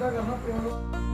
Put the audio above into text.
那个，他不用了。